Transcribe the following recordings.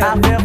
I feel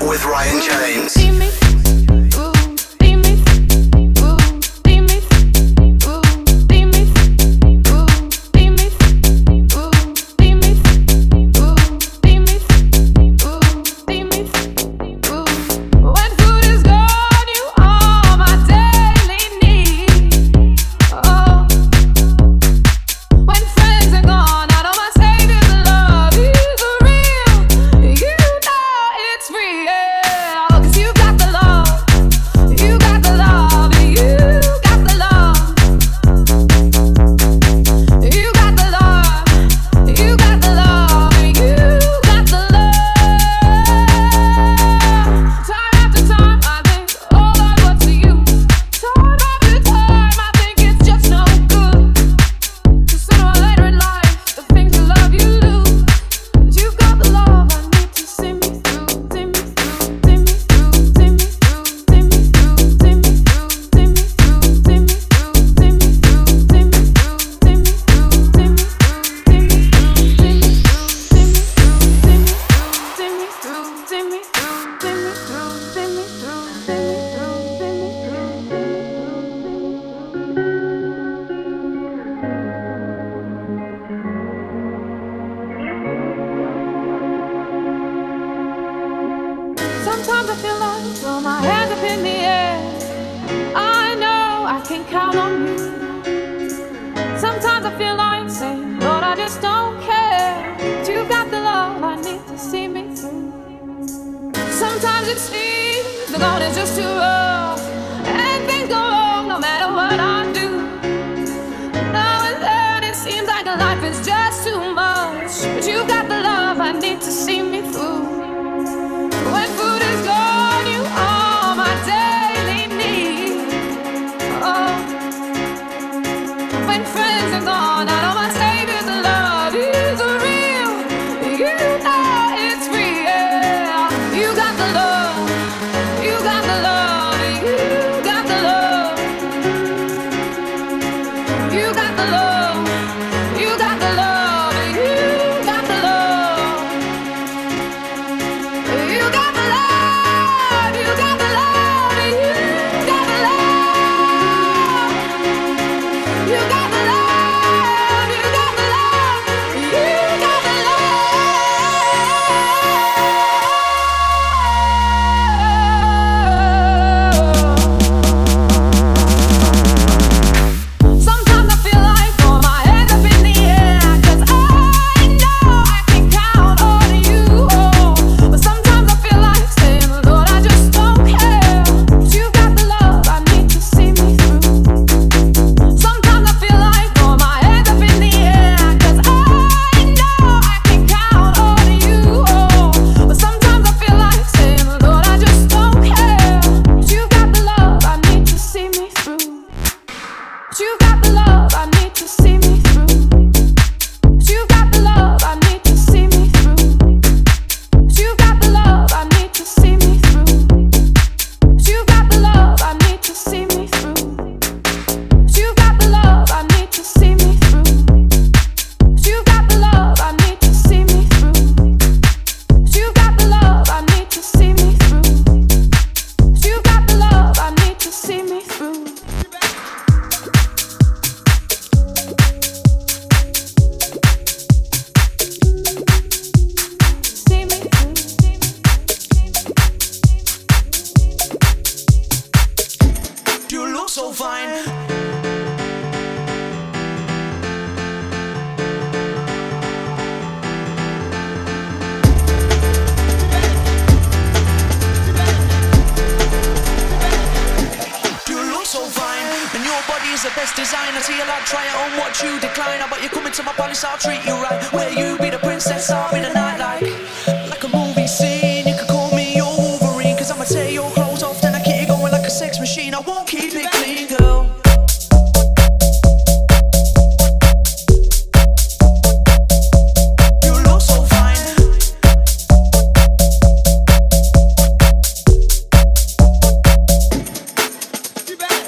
with Ryan James.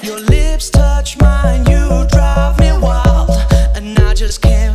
your lips touch mine, you drive me wild, and I just can't.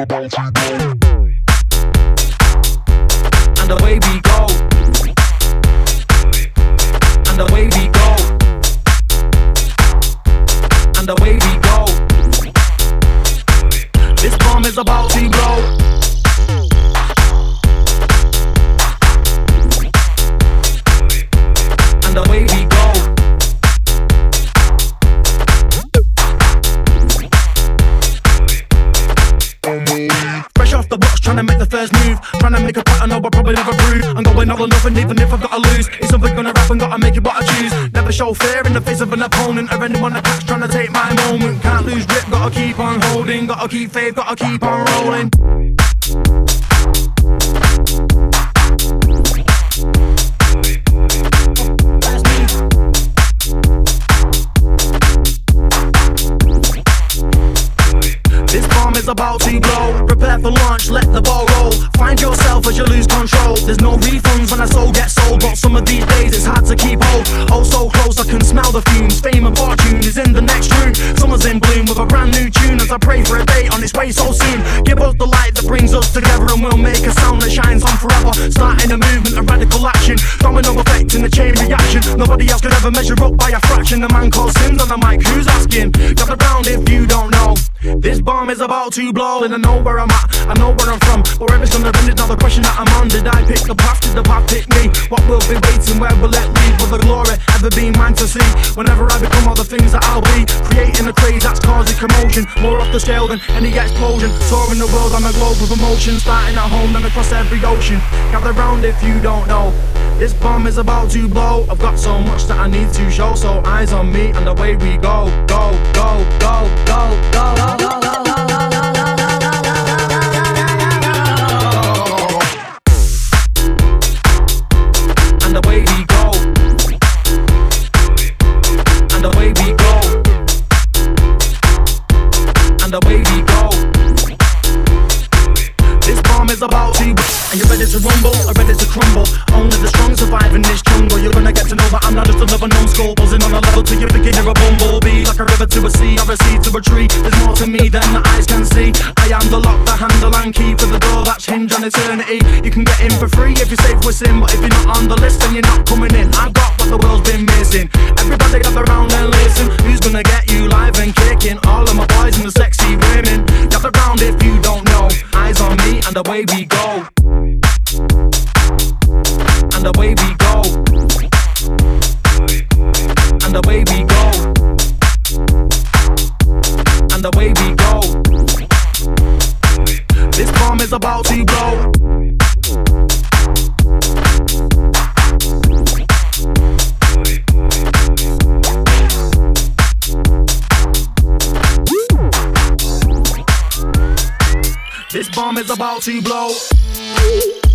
for bouncy ball. opponent of anyone that that's trying to take my moment. Can't lose grip, gotta keep on holding, gotta keep faith, gotta keep on rolling. This bomb is about to blow. Prepare for launch, let the ball soul. Find yourself as you lose control. There's no refunds when I soul gets sold. But some of these days it's hard to keep hold. Oh, so close, I can smell the fumes. Fame and fortune is in the next room. Summer's in bloom with a brand new tune as I pray for a day on its way so soon. Give us the light that brings us together and we'll make a sound that shines on forever. Starting a movement of radical action. Domino effect in the chain reaction. Nobody else could ever measure up by a fraction. The man called Sims on the mic, who's asking? Gather round if you don't know. This bomb is about to blow, and I know where I'm at, I know where I'm from, but it's on the end, now the question that I'm on. Did I pick the path? Did the path pick me? What will be waiting? Where will it lead? Will the glory ever be mine to see? Whenever I become all the things that I'll be, creating a craze that's causing commotion. More off the scale than any explosion. Soaring the world on a globe of emotion. Starting at home, and across every ocean. Gather round if you don't know. This bomb is about to blow. I've got so much that I need to show. So eyes on me and away we go, go, go, go, go, go, go, go. go. Are you ready to rumble or ready to crumble? Only the strong survive in this jungle. You're gonna get to know that I'm not just another numbskull. Buzzing on a level you're thinking you're a bumblebee Like a river to a sea or a sea to a tree. There's more to me than the eyes can see. I am the lock, the handle and key for the door that's hinged on eternity. You can get in for free if you're safe with sin But if you're not on the list then you're not coming in. I've got what the world's been missing. Everybody gather round and listen. Who's gonna get you live and kicking? All of my boys and the sexy women. Gather round if you don't know. Eyes on me and away we go bomb is about to blow.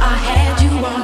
Baby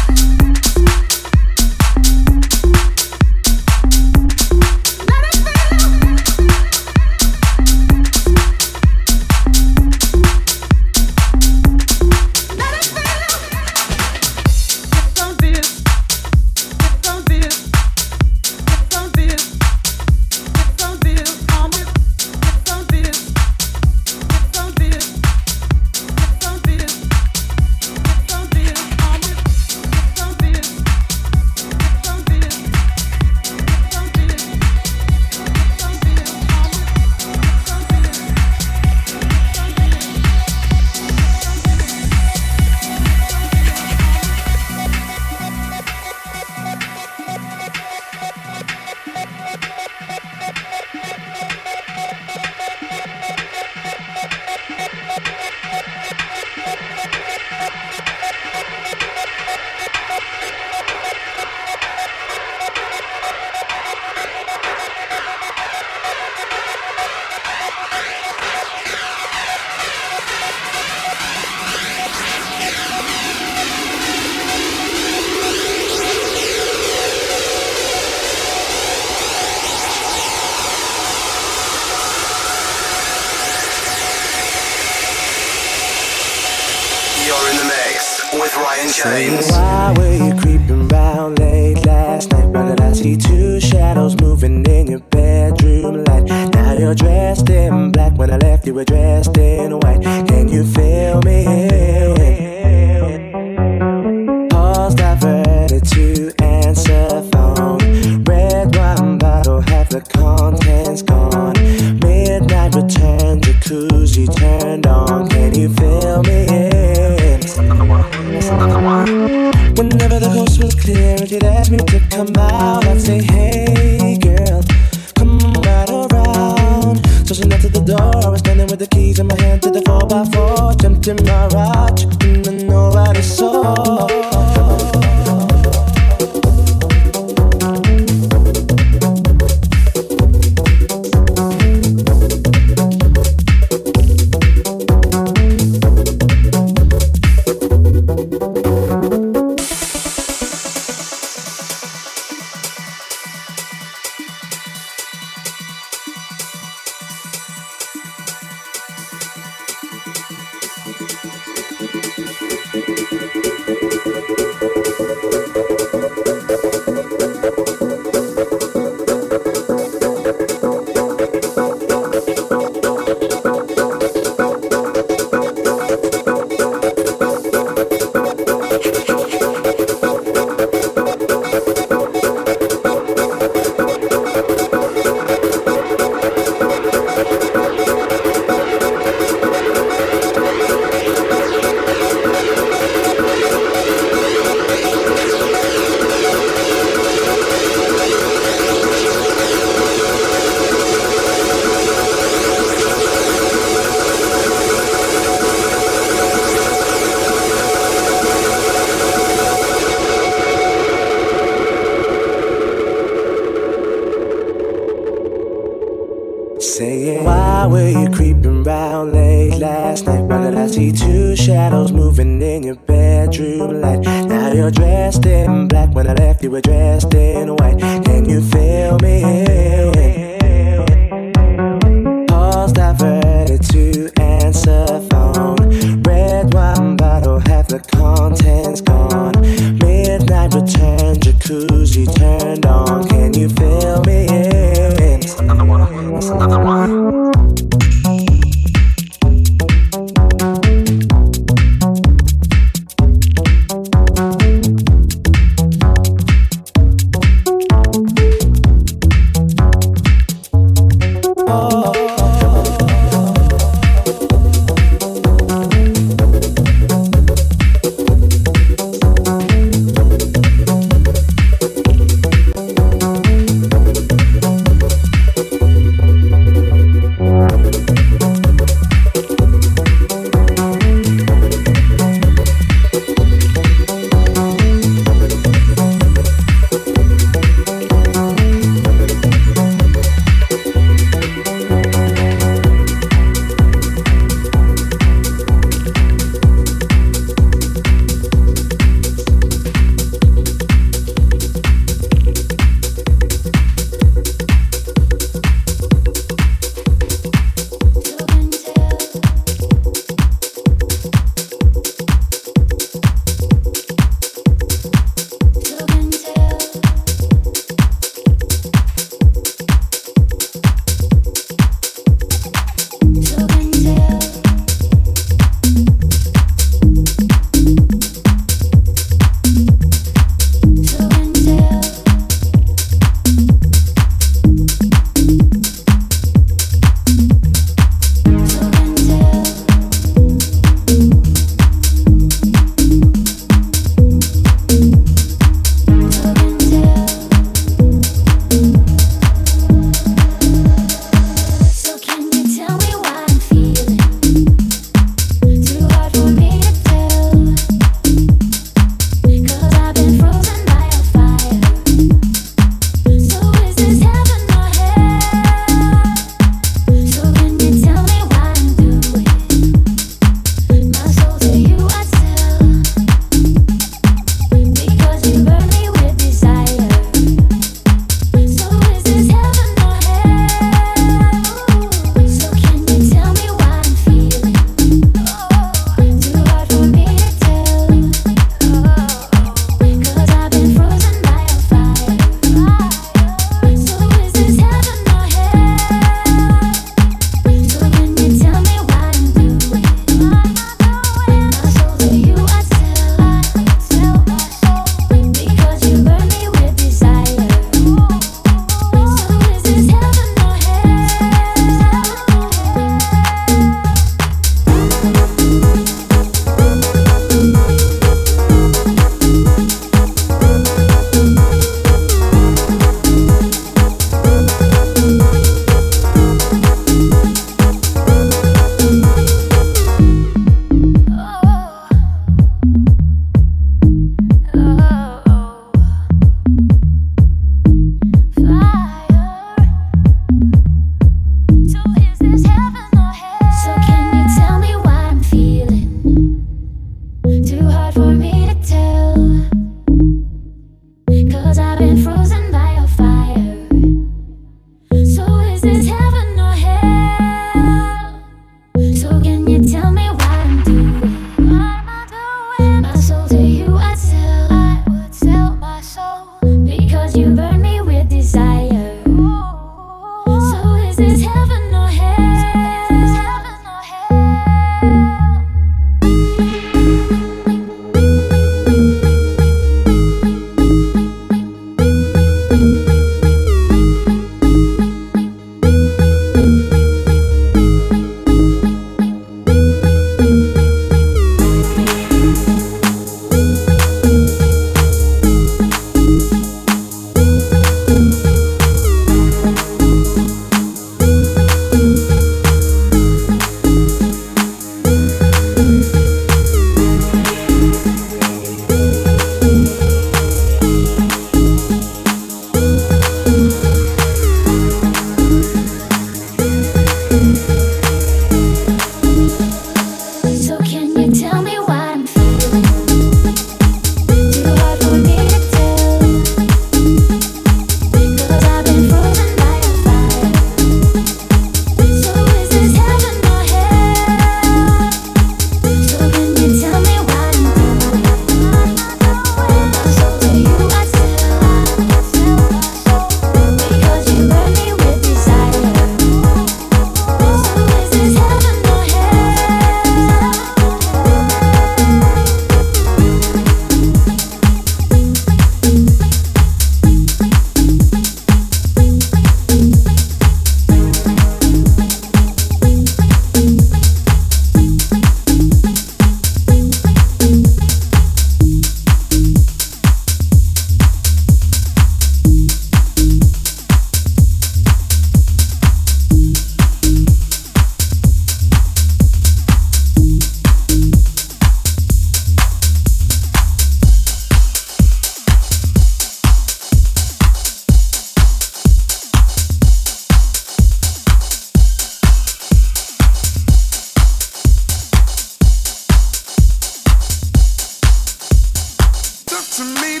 up to me.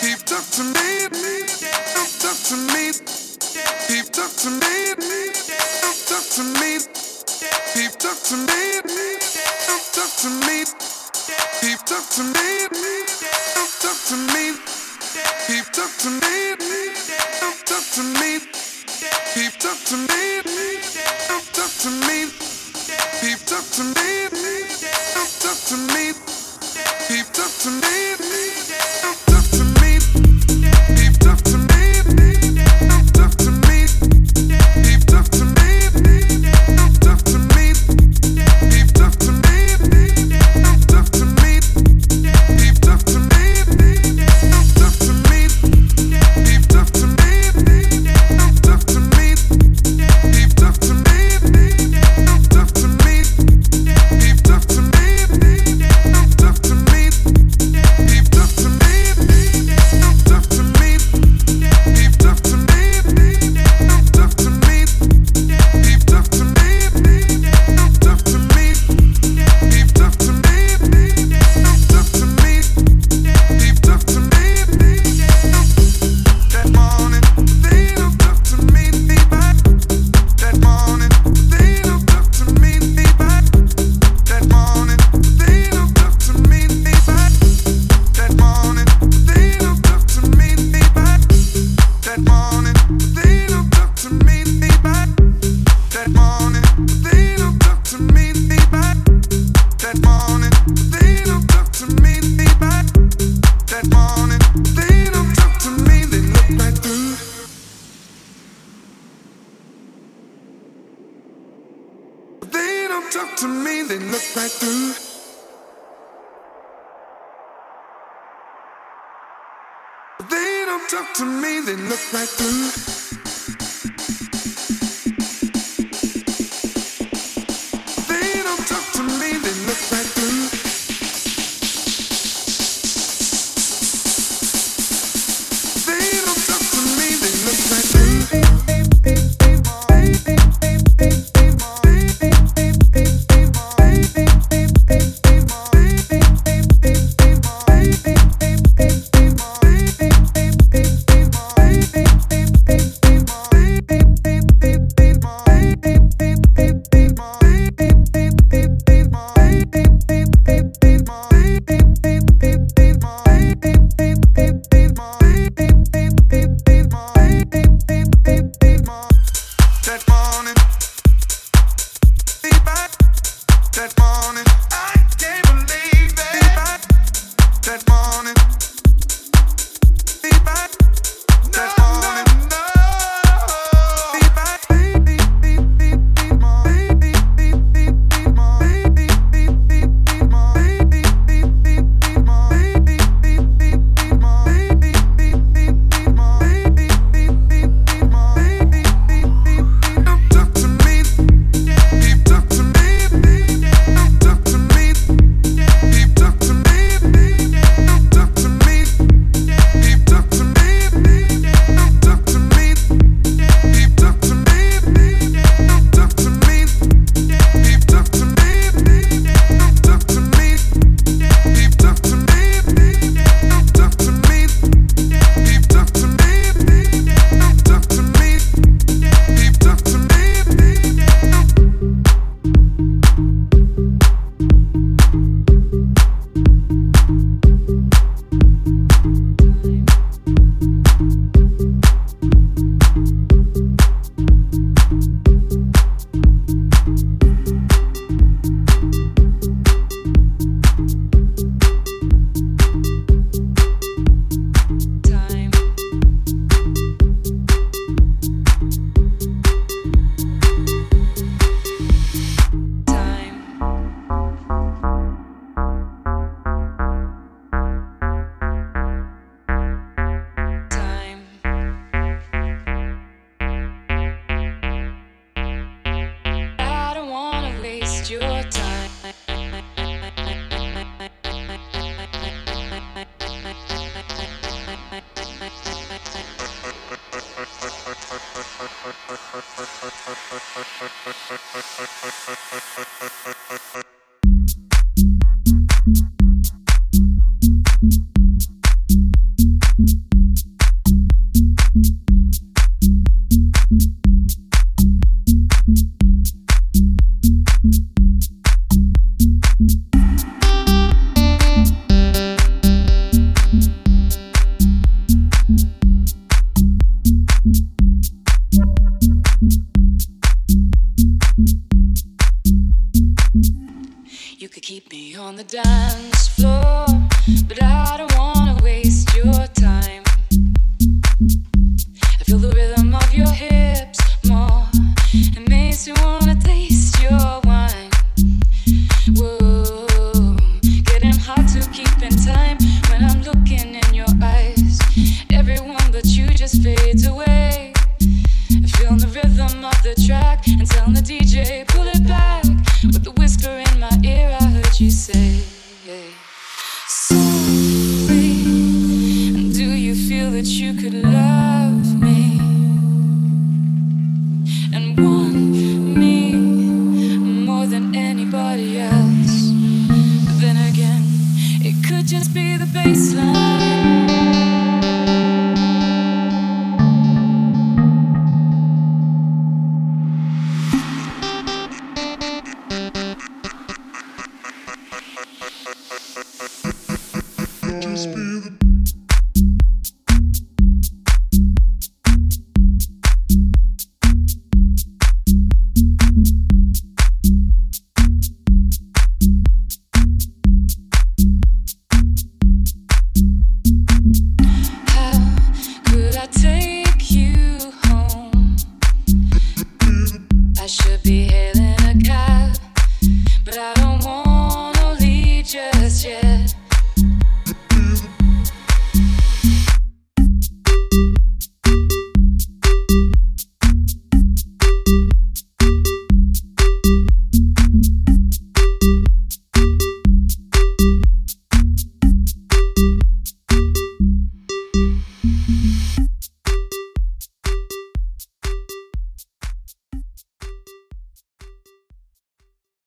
Heaped up to me. Heaped up to me. Heaped up to me. Heaped up to me. Heaped up to me. Heaped up to me. Heaped up to me. Heaped up to me. Heaped up to me. Heaped up to me. Heaped up to me. Heaped up to me. Heaped up to me. Heaped up to me keep up to me.